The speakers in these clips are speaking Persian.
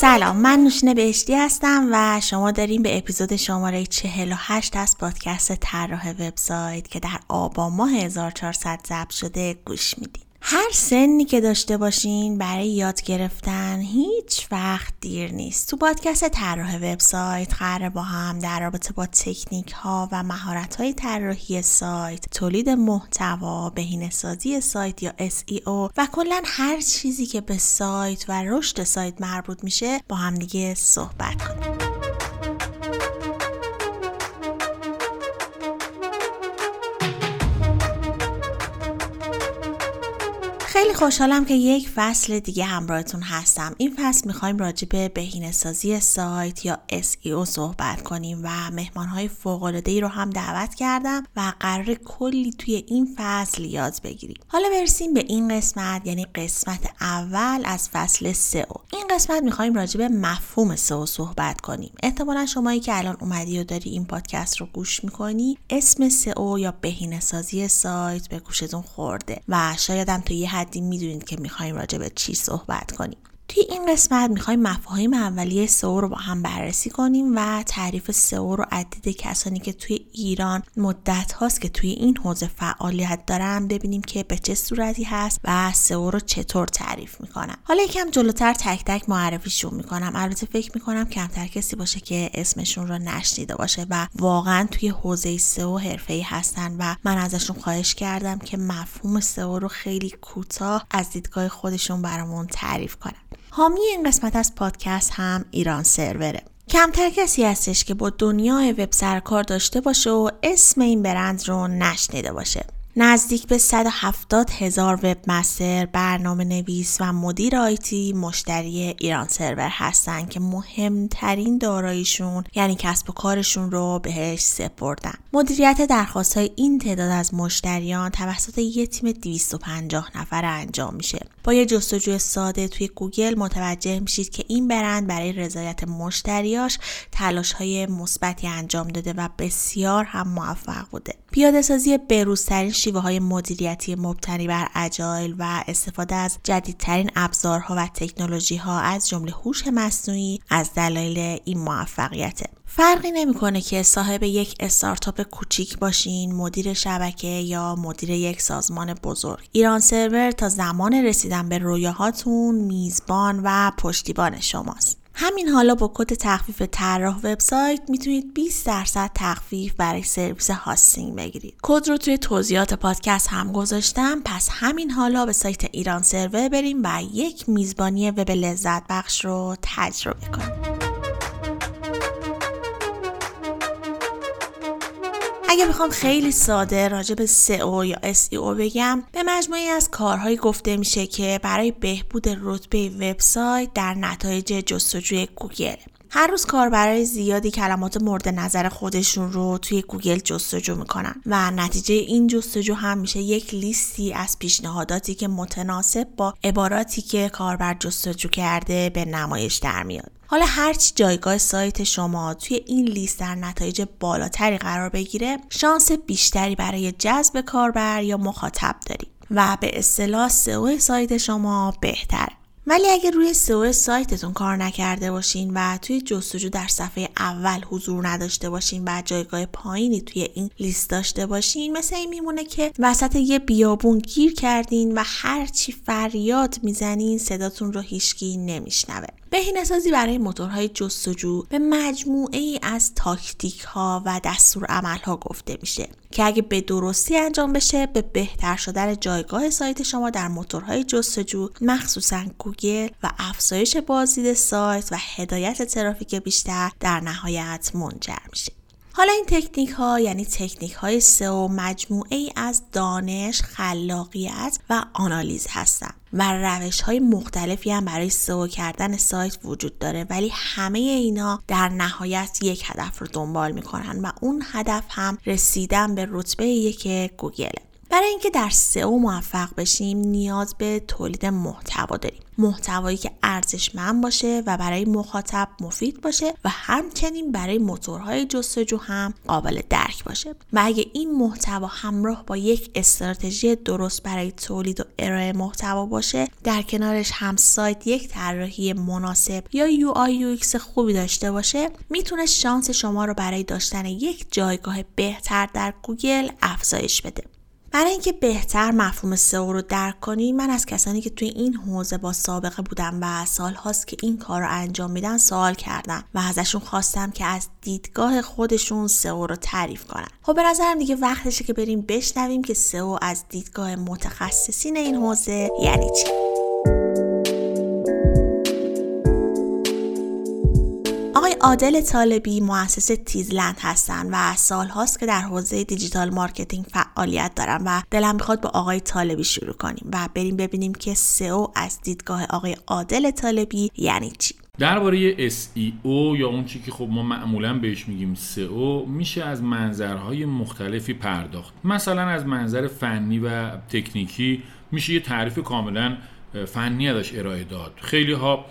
سلام من نوشین بهشتی هستم و شما داریم به اپیزود شماره 48 از پادکست طراح وبسایت که در آبان ماه 1400 ضبط شده گوش می‌دید هر سنی که داشته باشین برای یاد گرفتن هیچ وقت دیر نیست. تو پادکست طراح وبسایت قرار با هم در رابطه با تکنیک ها و مهارت های طراحی سایت، تولید محتوا، بهینه سازی سایت یا SEO و کلا هر چیزی که به سایت و رشد سایت مربوط میشه با هم دیگه صحبت کنیم. خیلی خوشحالم که یک فصل دیگه همراهتون هستم. این فصل می‌خوایم راجع به بهینه سازی سایت یا SEO صحبت کنیم و مهمانهای فوق رو هم دعوت کردم و قرار کلی توی این فصل یاد بگیریم. حالا برسیم به این قسمت یعنی قسمت اول از فصل SEO. این قسمت می‌خوایم راجع به مفهوم SEO صحبت کنیم. احتمالا شمایی که الان اومدی و داری این پادکست رو گوش می‌کنی اسم SEO یا بهینه سازی سایت به گوشتون خورده و شایدم تو یه حدی می‌دونید که می‌خوایم راجع به چی صحبت کنیم. توی این قسمت می‌خوایم مفاهیم اولیه سئو رو با هم بررسی کنیم و تعریف سئو رو عدید کسانی که توی ایران مدت هاست که توی این حوزه فعالیت دارن ببینیم که به چه صورتی هست و سئو رو چطور تعریف می‌کنم حالا یکم جلوتر تک تک معرفیشون می‌کنم. البته فکر می‌کنم کمتر کسی باشه که اسمشون رو نشنیده باشه و واقعا توی حوزه سئو حرفه‌ای هستن و من ازشون خواهش کردم که مفهوم سئو رو خیلی کوتاه از دیدگاه خودشون برامون تعریف کنن. حامی این قسمت از پادکست هم ایران سروره. کمتر کسی هستش که با دنیای وب سرکار داشته باشه و اسم این برند رو نشنیده باشه. نزدیک به 170 هزار وب مستر، برنامه نویس و مدیر آیتی مشتری ایران سرور هستن که مهمترین داراییشون یعنی کسب و کارشون رو بهش سپردن. مدیریت درخواست های این تعداد از مشتریان توسط یه تیم 250 نفر انجام میشه. با یه جستجوی ساده توی گوگل متوجه میشید که این برند برای رضایت مشتریاش تلاش های مثبتی انجام داده و بسیار هم موفق بوده. پیاده سازی بروزترین شیوه های مدیریتی مبتنی بر agile و استفاده از جدیدترین ابزارها و تکنولوژی ها از جمله هوش مصنوعی از دلایل این موفقیته فرقی نمی‌کنه که صاحب یک استارتاپ کوچیک باشین، مدیر شبکه یا مدیر یک سازمان بزرگ. ایران سرور تا زمان رسیدن به رویاهاتون میزبان و پشتیبان شماست. همین حالا با کد تخفیف طراح وبسایت می‌تونید 20 درصد تخفیف برای سرویس hosting بگیرید. کد رو توی توضیحات پادکست هم گذاشتم پس همین حالا به سایت ایران سرور بریم و یک میزبانی وب لذت بخش رو تجربه کنیم. اگه بخوام خیلی ساده راجع به SEO یا SEO بگم به مجموعی از کارهایی گفته میشه که برای بهبود رتبه وبسایت در نتایج جستجوی گوگل. هر روز کاربرای زیادی کلمات مورد نظر خودشون رو توی گوگل جستجو می‌کنن و نتیجه این جستجو هم میشه یک لیستی از پیشنهاداتی که متناسب با عباراتی که کاربر جستجو کرده به نمایش در میاد. حالا هرچی جایگاه سایت شما توی این لیست در نتایج بالاتری قرار بگیره شانس بیشتری برای جذب کاربر یا مخاطب دارید و به اصطلاح سئو سایت شما بهتره. ولی اگر روی سئو سایتتون کار نکرده باشین و توی جستجو در صفحه اول حضور نداشته باشین و جایگاه پایینی توی این لیست داشته باشین مثل این میمونه که وسط یه بیابون گیر کردین و هرچی فریاد می‌زنین صداتون رو هیچکی نمیشنوه. بهینه‌سازی برای موتورهای جستجو به مجموعه ای از تاکتیک ها و دستور عمل ها گفته میشه. که اگه به درستی انجام بشه به بهتر شدن جایگاه سایت شما در موتورهای جستجو مخصوصا گوگل و افزایش بازدید سایت و هدایت ترافیک بیشتر در نهایت منجر میشه. حالا این تکنیک ها یعنی تکنیک های سئو مجموعه ای از دانش، خلاقیت و آنالیز هستند و روش های مختلفی هم برای سئو کردن سایت وجود داره. ولی همه اینا در نهایت یک هدف رو دنبال می‌کنن و اون هدف هم رسیدن به رتبه یک گوگل. برای اینکه در سئو موفق بشیم نیاز به تولید محتوا داریم. محتوایی که ارزشمند باشه و برای مخاطب مفید باشه و همچنین برای موتورهای جستجو هم قابل درک باشه. و اگه این محتوا همراه با یک استراتژی درست برای تولید و ارائه محتوا باشه در کنارش هم سایت یک طراحی مناسب یا یو آی یو خوبی داشته باشه می‌تونه شانس شما رو برای داشتن یک جایگاه بهتر در گوگل افزایش بده. برای اینکه بهتر مفهوم سئو رو درک کنیم من از کسانی که توی این حوزه با سابقه بودم و سال هاست که این کار رو انجام میدن سوال کردم و ازشون خواستم که از دیدگاه خودشون سئو رو تعریف کنن. خب به نظرم دیگه وقتشه که بریم بشنویم که سئو از دیدگاه متخصصین این حوزه یعنی چی. عادل طالبی مؤسس تیزلند هستند و سالهاست که در حوزه digital marketing فعالیت دارن و دلم می‌خواد با آقای طالبی شروع کنیم و بریم ببینیم که سئو از دیدگاه آقای عادل طالبی یعنی چی. درباره SEO یا اون چی که خب ما معمولا بهش میگیم SEO میشه از منظرهای مختلفی پرداخت. مثلا از منظر فنی و تکنیکی میشه یه تعریف کاملا فنی ازش ارائه داد. خیلی ها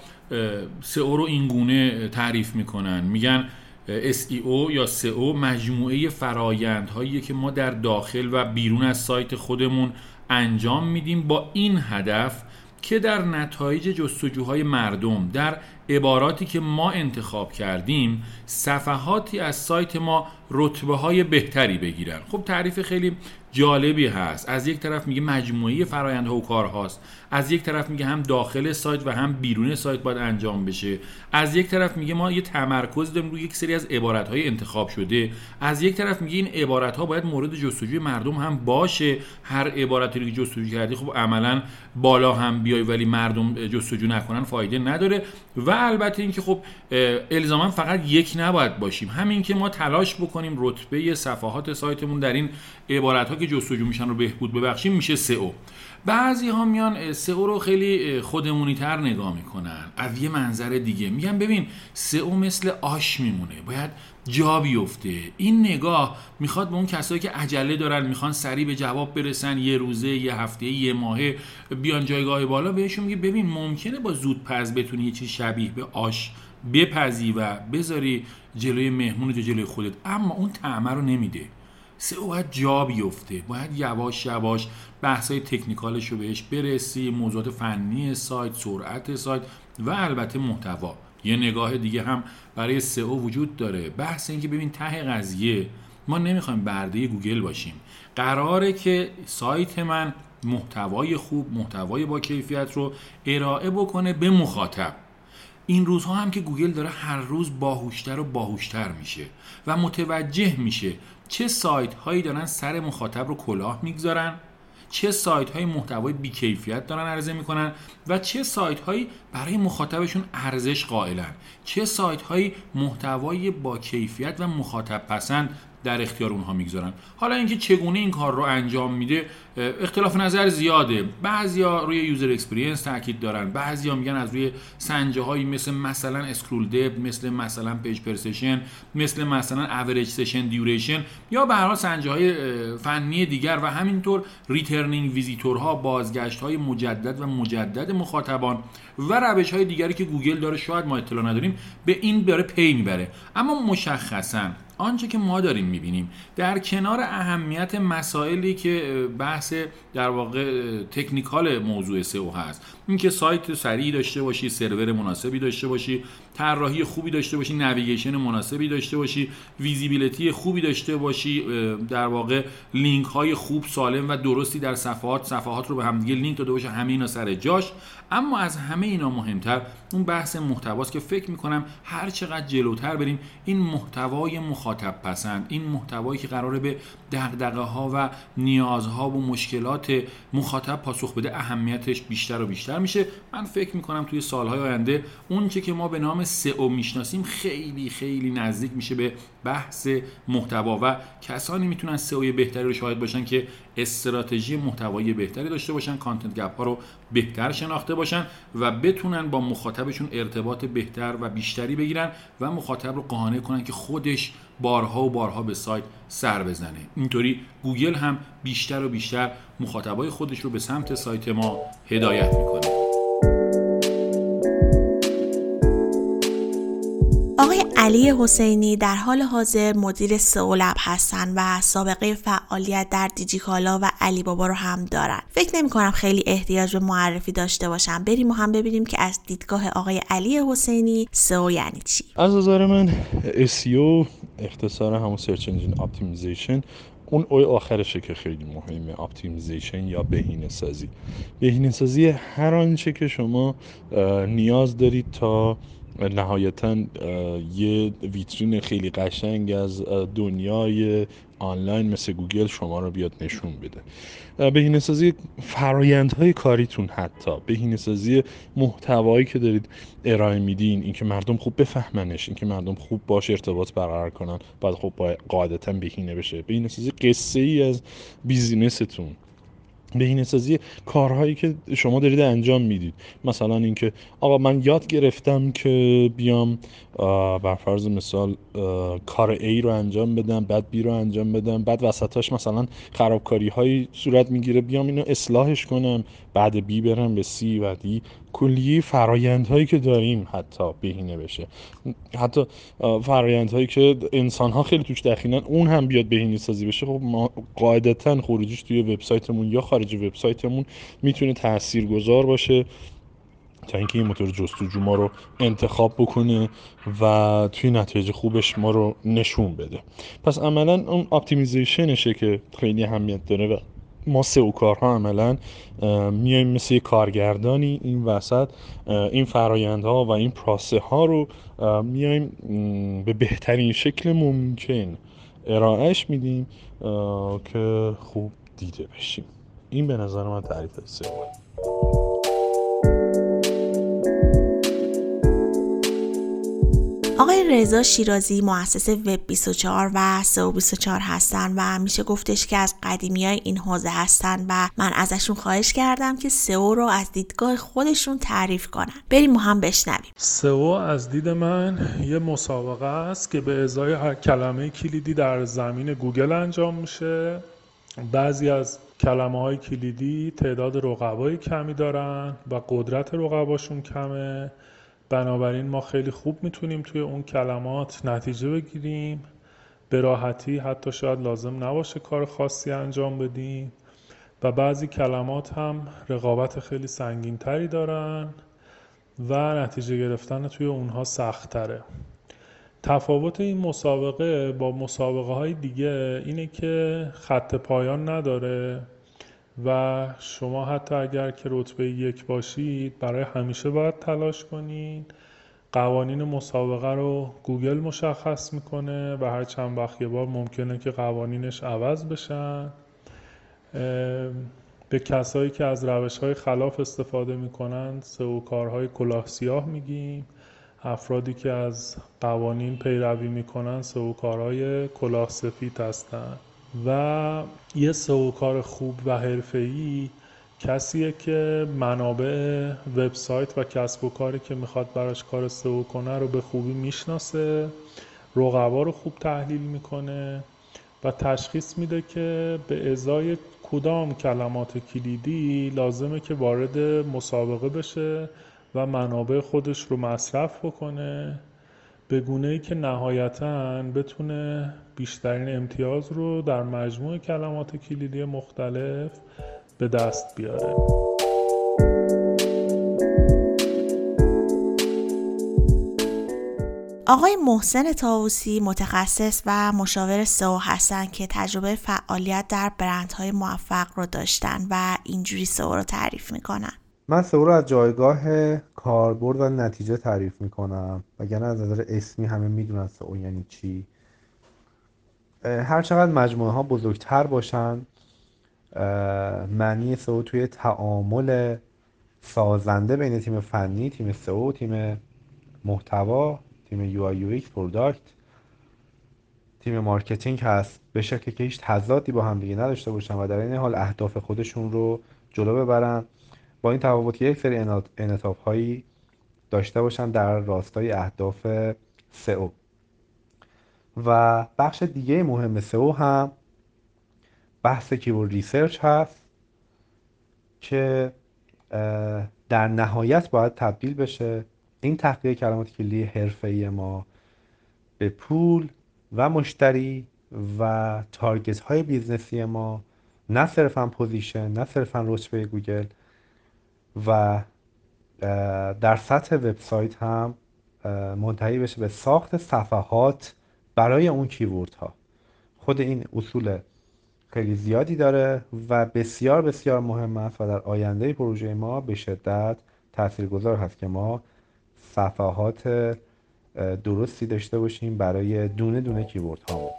سئو رو این گونه تعریف می‌کنن. میگن SEO یا SEO مجموعه فرایندهایی که ما در داخل و بیرون از سایت خودمون انجام میدیم با این هدف که در نتایج جستجوهای مردم در عباراتی که ما انتخاب کردیم صفحاتی از سایت ما رتبه های بهتری بگیرن. خب تعریف خیلی جالبی هست. از یک طرف میگه مجموعه فرایندها و کارهاست از یک طرف میگه هم داخل سایت و هم بیرون سایت باید انجام بشه. از یک طرف میگه ما یه تمرکز داریم روی یک سری از عبارت های انتخاب شده. از یک طرف میگه این عبارت ها باید مورد جستجوی مردم هم باشه. هر عبارتی رو که جستجو کردی خب عملا بالا هم بیای ولی مردم جستجو نکنن فایده نداره. و البته اینکه خب الزاما فقط یک نباید باشیم. همین که ما تلاش بکنیم رتبه صفحات سایتمون در این عبارت ها که جستجو میشن رو بهبود ببخشیم میشه سئو. بعضی ها میان سئو رو خیلی خودمونی تر نگاه می‌کنن. از یه منظر دیگه. میگن ببین سئو مثل آش میمونه. باید جا بیفته. این نگاه می‌خواد به اون کسایی که عجله دارن می‌خوان سریع به جواب برسن یه روزه یه هفته یه ماهه بیان جایگاه بالا. بهشون میگه ببین ممکنه با زود پز بتونی یه چیز شبیه به آش بپزی و بذاری جلوی مهمون جلوی خودت. اما اون طعمه رو نمیده. سئو باید جا بیفته. باید یواش یواش بحثای تکنیکالش رو بهش برسی موضوعات فنی سایت سرعت سایت و البته محتوا. یه نگاه دیگه هم برای سئو وجود داره. بحث اینکه ببین ته قضیه ما نمی‌خوایم برده گوگل باشیم. قراره که سایت من محتوای خوب محتوای با کیفیت رو ارائه بکنه به مخاطب. این روزها هم که گوگل داره هر روز باهوشتر و باهوشتر میشه و متوجه میشه چه سایت هایی دارن سر مخاطب رو کلاه می‌گذارن؟ چه سایت های محتوای بیکیفیت دارن عرضه می‌کنن؟ و چه سایت هایی برای مخاطبشون ارزش قائلن؟ چه سایت هایی محتوای با کیفیت و مخاطب پسند در اختیار اونها می‌گذارن. حالا اینکه چگونه این کار رو انجام میده اختلاف نظر زیاده. بعضیا روی user experience تاکید دارن. بعضیا میگن از روی سنجه هایی مثل مثلا scroll depth مثل مثلا page per session مثل مثلا average session duration یا به هر حال سنجه های فنی دیگر و همینطور returning visitor ها بازگشت های مجدد و مجدد مخاطبان و روش های دیگری که گوگل داره شاید ما اطلاع نداریم به این داره پی می‌بره. اما مشخصا آنچه که ما داریم می‌بینیم در کنار اهمیت مسائلی که بحث در واقع technical موضوع سئو هست. اینکه سایت سریع داشته باشی سرور مناسبی داشته باشی طراحی خوبی داشته باشی navigation مناسبی داشته باشی visibility خوبی داشته باشی در واقع لینک های خوب سالم و درستی در صفحات صفحات رو به همدیگه لینک داده باشه همه اینا سر جاش. اما از همه اینا مهمتر اون بحث محتواست که فکر می‌کنم هر چقدر جلوتر بریم این محتوای مخاطب پسند این محتوایی که قراره به دغدغه ها و نیازها و مشکلات مخاطب پاسخ بده اهمیتش بیشتر و بیشتر. میشه. من فکر می‌کنم توی سالهای آینده اون که ما به نام سئو می‌شناسیم خیلی خیلی نزدیک میشه به بحث محتوا و کسانی می‌تونن سئو بهتری رو شاهد باشن که استراتژی محتوایی بهتری داشته باشن content gap ها رو بهتر شناخته باشن و بتونن با مخاطبشون ارتباط بهتر و بیشتری بگیرن و مخاطب رو قانع کنن که خودش بارها و بارها به سایت سر بزنه. اینطوری گوگل هم بیشتر و بیشتر مخاطبای خودش رو به سمت سایت ما هدایت می‌کنه. آقای علی حسینی در حال حاضر مدیر سئولب هستن و سابقه فعالیت در دیجیکالا و علی بابا رو هم دارن. فکر نمی کنم خیلی احتیاج به معرفی داشته باشم. بریم و هم ببینیم که از دیدگاه آقای علی حسینی سئو یعنی چی. از نظر من SEO اختصار همون search engine optimization اون O ی آخرشه که خیلی مهمه optimization یا بهینه سازی بهینه سازی هر آنچه که شما نیاز دارید تا نهایتا یه ویترین خیلی قشنگ از دنیای آنلاین مثل گوگل شما رو بیاد نشون بده. بهینه سازی فرایندهای کاریتون حتی بهینه سازی محتوایی که دارید ارائه میدین اینکه مردم خوب بفهمنش اینکه مردم خوب باش ارتباط برقرار کنن بعد خب قاعدتا بهینه بشه. بهینه سازی قصه ای از بیزینستون. بهینه سازی کارهایی که شما دارید انجام می‌دید. مثلا اینکه آقا من یاد گرفتم که بیام بر فرض مثال کار A رو انجام بدم بعد B رو انجام بدم بعد وسطاش مثلا خرابکاری هایی صورت می‌گیره بیام اینو اصلاحش کنم. بعد B برم به C و D. کلیه فرایندهایی که داریم حتی بهینه بشه. حتی فرایندهایی که انسان ها خیلی توش دخیلن اون هم بیاد بهینه سازی بشه. خب ما قاعدتا خروجیش توی وبسایتمون یا خارج وبسایتمون می‌تونه تاثیرگذار باشه تا اینکه این موتور جستجو ما رو انتخاب بکنه و توی نتایج خوبش ما رو نشون بده. پس عملا اون اپتیمیزیشنشه که خیلی اهمیت داره و ما کارها عملا میایم مثل یه کارگردانی این وسط این فرایندها و این پراسه ها رو میایم به بهترین شکل ممکن ارائهش میدیم که خوب دیده بشیم. این به نظر من تعریف سئو رضا شیرازی مؤسس وب 24 و سو 24 هستن و میشه گفتش که از قدیمی های این حوزه هستن و من ازشون خواهش کردم که سئو رو از دیدگاه خودشون تعریف کنن. بریم هم بشنویم. سئو از دید من یه مسابقه است که به ازای هر کلمه کلیدی در زمین گوگل انجام میشه. بعضی از کلمه های کلیدی تعداد رقبای کمی دارن و قدرت رقباشون کمه. بنابراین ما خیلی خوب می‌تونیم توی اون کلمات نتیجه بگیریم. به راحتی حتی شاید لازم نباشه کار خاصی انجام بدیم. و بعضی کلمات هم رقابت خیلی سنگین تری دارن و نتیجه گرفتن توی اونها سخت تره تفاوت این مسابقه با مسابقه های دیگه اینه که خط پایان نداره. و شما حتی اگر که رتبه یک باشید برای همیشه باید تلاش کنید. قوانین مسابقه رو گوگل مشخص می‌کنه و هر چند وقت یه بار ممکنه که قوانینش عوض بشن. به کسایی که از روش های خلاف استفاده می‌کنن سو کارهای کلاه سیاه میگیم. افرادی که از قوانین پیروی می‌کنن سو کارهای کلاه سفید هستند و یه کار خوب و حرفه‌ای کسیه که منابع وبسایت و کسب و کاری که می‌خواد براش کار سئو کنه رو به خوبی می‌شناسه رقبا رو خوب تحلیل می‌کنه و تشخیص میده که به ازای کدام کلمات کلیدی لازمه که وارد مسابقه بشه و منابع خودش رو مصرف بکنه. به گونه ای که نهایتا بتونه بیشترین امتیاز رو در مجموع کلمات کلیدی مختلف به دست بیاره. آقای محسن تاوسی متخصص و مشاور سئو هستن که تجربه فعالیت در برندهای موفق رو داشتن و اینجوری سئو رو تعریف می‌کنن. من سئو رو از جایگاه کاربرد و نتیجه تعریف می‌کنم. وگرنه از نظر اسمی همه می‌دونن سئو یعنی چی. هر چقدر مجموعه ها بزرگتر باشن معنی سئو توی تعامل سازنده بین تیم فنی تیم سئو تیم محتوا تیم UI UX product تیم marketing هست. به شکلی که هیچ تضادی با هم دیگه نداشته باشن و در این حال اهداف خودشون رو جلو ببرن. با این تفاوت یک سری انعطاف هایی داشته باشن در راستای اهداف سئو. و بخش دیگه مهم سئو هم بحث keyword research هست که در نهایت باید تبدیل بشه این تحقیق کلمات کلیدی حرفه‌ای ما به پول و مشتری و target های business ی ما نه صرفا position نه صرفا رتبه گوگل و در سطح وبسایت هم منتهی بشه به ساخت صفحات برای اون کیورد ها خود این اصول خیلی زیادی داره و بسیار بسیار مهم است و در آینده پروژه ما به شدت تاثیرگذار هست که ما صفحات درستی داشته باشیم برای دونه دونه کیورد ها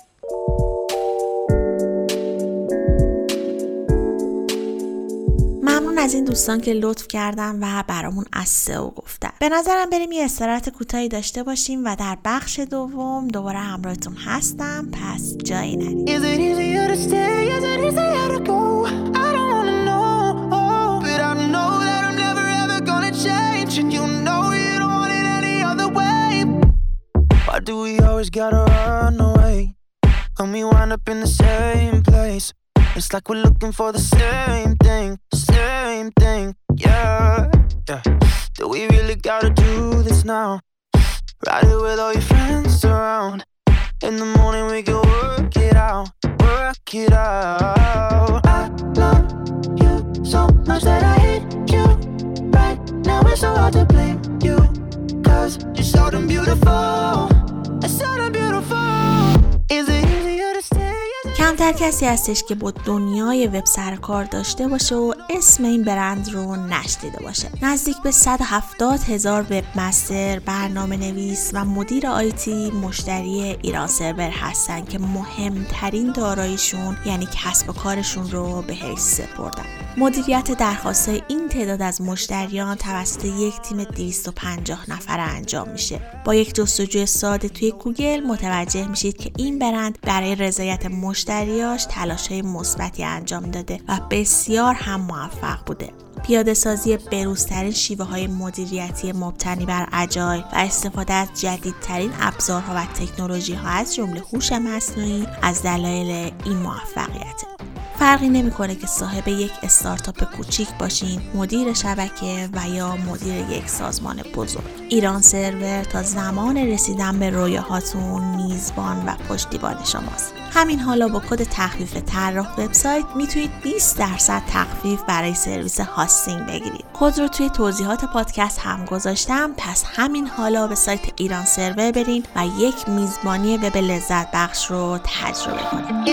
از این دوستان که لطف کردن و برامون از سئو گفتن. به نظرم بریم یه استراحت کوتاهی داشته باشیم و در بخش دوم دوباره همراهتون هستم. پس جایی place, it's like we're looking for the same thing, same thing, yeah. yeah. Do we really gotta do this now? Ride it with all your friends around. In the morning we can work it out, work it out. I love you so much that I hate you. Right now it's so hard to blame you. Cause you're so damn beautiful. کمتر کسی هستش که با دنیای وب سر کار داشته باشه و اسم این برند رو نشدیده باشه. نزدیک به 170 هزار وب مستر برنامه نویس و مدیر آیتی مشتری ایران سرور هستن که مهمترین داراییشون یعنی کسب و کارشون رو به حیث سپردن. مدیریت درخواست این تعداد از مشتریان توسط یک تیم 250 نفره انجام میشه. با یک جستجوی ساده توی گوگل متوجه میشید که این برند برای رضایت مشتریاش تلاش مثبتی انجام داده و بسیار هم موفق بوده. پیاده سازی بروزترین شیوه های مدیریتی مبتنی بر agile و استفاده از جدیدترین ابزارها و تکنولوژی ها از جمله هوش مصنوعی از دلایل این موفقیت. فرقی نمی‌کنه که صاحب یک استارتاپ کوچیک باشین مدیر شبکه و یا مدیر یک سازمان بزرگ. ایران سرور تا زمان رسیدن به رویاهاتون میزبان و پشتیبان شماست. همین حالا با کد تخفیف طراح وبسایت می‌تونید 20 درصد تخفیف برای سرویس hosting بگیرید. کد رو توی توضیحات پادکست هم گذاشتم. پس همین حالا به سایت ایران سرور برین و یک میزبانی وب لذت بخش رو تجربه کنید.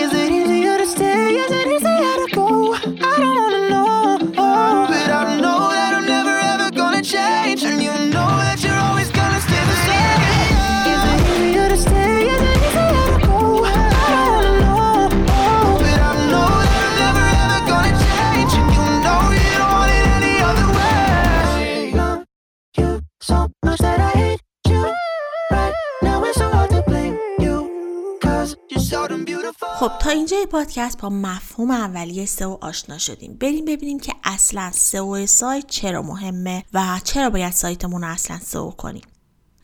خب تا اینجا پادکست با مفهوم اولیه سئو آشنا شدیم. بریم ببینیم که اصلا سئو سایت چرا مهمه و چرا باید سایتمون رو اصلا سئو کنیم.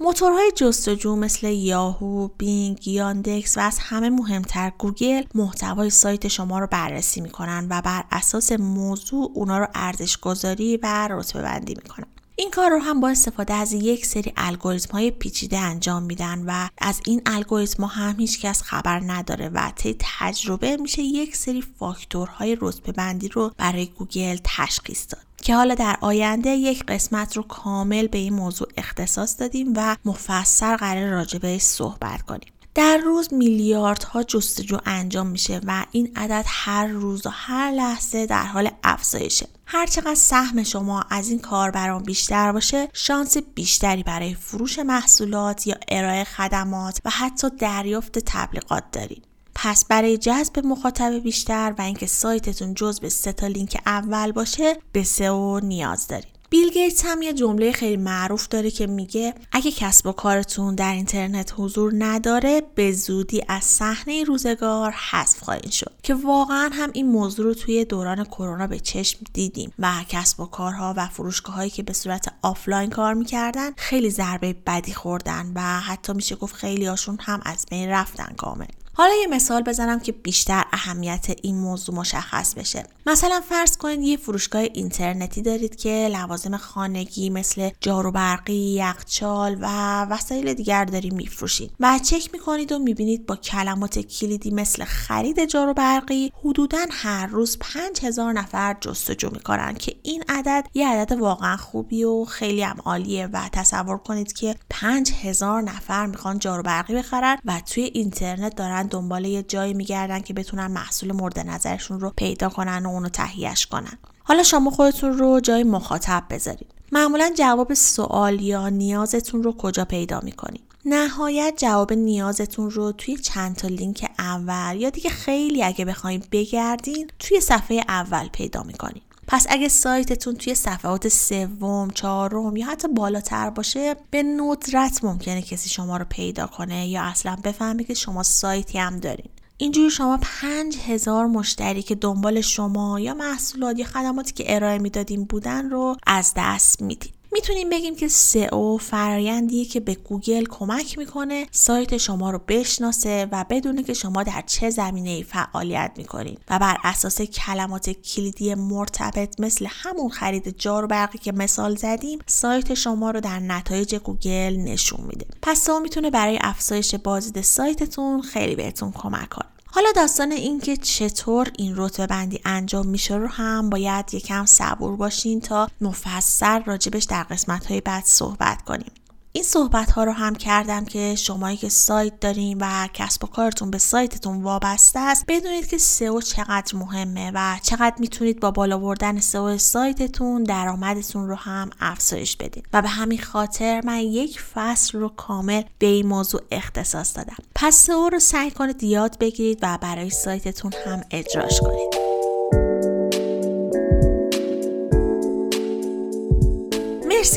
موتورهای جستجو مثل یاهو، بینگ، یاندکس و از همه مهمتر گوگل محتوای سایت شما رو بررسی می‌کنن و بر اساس موضوع اونا رو ارزش گذاری و رتبه بندی می‌کنن. این کار رو هم با استفاده از یک سری الگوریتم های پیچیده انجام میدن و از این الگوریتم هم هیچ کس خبر نداره و طی تجربه میشه یک سری فاکتورهای رتبه بندی رو برای گوگل تشخیص داد. که حالا در آینده یک قسمت رو کامل به این موضوع اختصاص دادیم و مفصل قرار راجبه صحبت کنیم. در روز میلیاردها جستجو انجام میشه و این عدد هر روز و هر لحظه در حال افزایشه. هرچقدر سهم شما از این کاربران بیشتر باشه شانس بیشتری برای فروش محصولات یا ارائه خدمات و حتی دریافت تبلیغات دارید. پس برای جذب مخاطب بیشتر و اینکه سایتتون جزو سه تا لینک اول باشه به سئو نیاز دارید. بیل گیتس هم یه جمله خیلی معروف داره که میگه اگه کسب و کارتون در اینترنت حضور نداره به زودی از صحنه روزگار حذف خواهید شد. که واقعا هم این موضوع رو توی دوران کرونا به چشم دیدیم و کسب و کارها و فروشگاه هایی که به صورت آفلاین کار می‌کردن خیلی ضربه بدی خوردن و حتی میشه گفت خیلی هاشون هم از بین رفتن کامل. حالا یه مثال بزنم که بیشتر اهمیت این موضوع مشخص بشه. مثلا فرض کنید یه فروشگاه اینترنتی دارید که لوازم خانگی مثل جارو برقی، یخچال و وسایل دیگر دارید میفروشید و چک می‌کنید و می‌بینید با کلمات کلیدی مثل خرید جارو برقی حدودا هر روز 5000 نفر جستجو می‌کنن که این عدد یه عدد واقعا خوبی و خیلی هم عالیه و تصور کنید که 5000 نفر می‌خوان جارو برقی بخرن و توی اینترنت دارن دنبال یه جایی میگردن که بتونن محصول مورد نظرشون رو پیدا کنن و اونو تهیهش کنن. حالا شما خودتون رو جای مخاطب بذارید. معمولا جواب سوال یا نیازتون رو کجا پیدا می‌کنید؟ نهایت جواب نیازتون رو توی چند تا لینک اول یا دیگه خیلی اگه بخواید بگردین توی صفحه اول پیدا می‌کنید. پس اگه سایتتون توی صفحات سوم، چهارم یا حتی بالاتر باشه به ندرت ممکنه کسی شما رو پیدا کنه یا اصلا بفهمه که شما سایتی هم دارین. اینجوری شما پنج هزار مشتری که دنبال شما یا محصولات یا خدماتی که ارائه می‌دادین بودن رو از دست می‌دید. می‌تونیم بگیم که سئو فرایندیه که به گوگل کمک می‌کنه سایت شما رو بشناسه و بدونه که شما در چه زمینه فعالیت می‌کنین و بر اساس کلمات کلیدی مرتبط مثل همون خرید جارو برقی که مثال زدیم سایت شما رو در نتایج گوگل نشون میده. پس سئو می‌تونه برای افزایش بازدید سایتتون خیلی بهتون کمک کنه. حالا داستان اینکه چطور این رتبه بندی انجام میشه رو هم باید یکم صبور باشین تا مفصل راجبش در قسمت های بعد صحبت کنیم. این صحبت ها رو هم کردم که شمایی که سایت دارین و کسب و کارتون به سایتتون وابسته است بدونید که سئو چقدر مهمه و چقدر می‌تونید با بالا بردن سئو سایتتون درآمدتون رو هم افزایش بدید و به همین خاطر من یک فصل رو کامل به این موضوع اختصاص دادم. پس سئو رو سعی کنید یاد بگیرید و برای سایتتون هم اجراش کنید.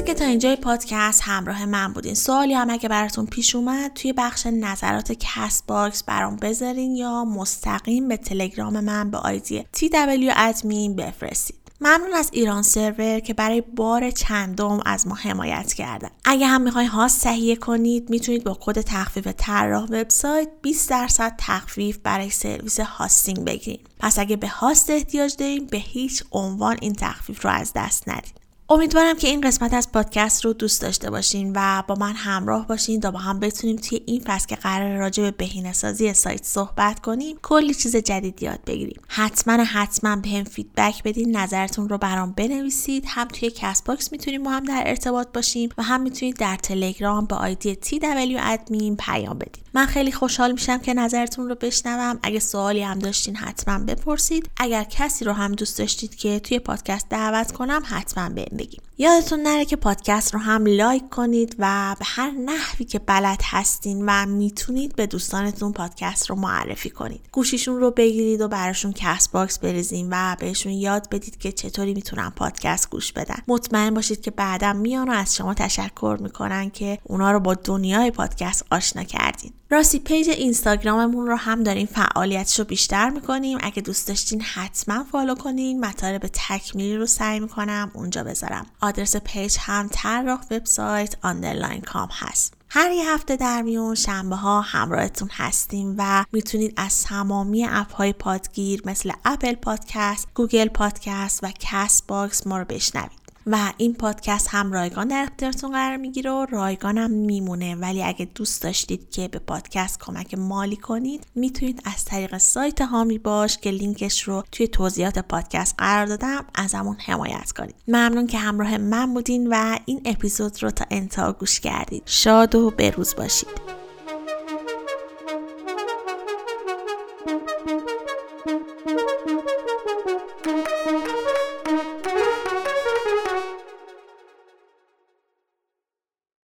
مرسی که تا اینجای پادکست همراه من بودین. سوالی هم اگه براتون پیش اومد توی بخش نظرات کست باکس برام بذارین یا مستقیم به تلگرام من به آیدی TW admin بفرستید. ممنون از ایران سرور که برای بار چندم از ما حمایت کردن. اگه هم می‌خواین هاست تهیه کنید می‌تونید با کد تخفیف طراح وبسایت 20 درصد تخفیف برای سرویس hosting بگیرید پس اگه به هاست احتیاج دارین به هیچ عنوان این تخفیف رو از دست ندید امیدوارم که این قسمت از پادکست رو دوست داشته باشین و با من همراه باشین تا با هم بتونیم توی این فصل که قراره راجع به بهینه سازی سایت صحبت کنیم کلی چیز جدید یاد بگیریم. حتما حتما بهم feedback بدین نظرتون رو برام بنویسید. هم توی کست باکس می‌تونیم با هم در ارتباط باشیم و هم می‌تونید در تلگرام با آیدی TW admin پیام بدید من خیلی خوشحال میشم که نظرتون رو بشنوم. اگه سوالی هم داشتین حتما بپرسید. اگر کسی رو هم دوست داشتید که توی پادکست دعوت کنم حتما بهم بگین یادتون نره که پادکست رو هم لایک کنید و به هر نحوی که بلد هستین و می‌تونید به دوستانتون پادکست رو معرفی کنید. گوشیشون رو بگیرید و براشون کست باکس بریزین و بهشون یاد بدید که چطوری می‌تونن پادکست گوش بدن. مطمئن باشید که بعدا میان و از شما تشکر می‌کنن که اونا رو با دنیای پادکست آشنا کردین. راستی پیج اینستاگراممون رو هم داریم فعالیتش رو بیشتر می‌کنیم. اگه دوست داشتین حتما فالو کنین. مطالب تکمیلی رو سعی می‌کنم اونجا بذارم. آدرس پیج هم طراح وبسایت underline com هست. هر یه هفته در میون شنبه ها همراهتون هستیم و می‌تونید از تمامی اپ های پادگیر مثل اپل پادکست، گوگل پادکست و کست باکس ما رو بشنوید. و این پادکست هم رایگان در اختیارتون قرار می‌گیره و رایگانم میمونه. ولی اگه دوست داشتید که به پادکست کمک مالی کنید می‌تونید از طریق سایت هامی باش که لینکش رو توی توضیحات پادکست قرار دادم از همون حمایت کنید. ممنون که همراه من بودین و این اپیزود رو تا انتها گوش کردید. شاد و بروز باشید.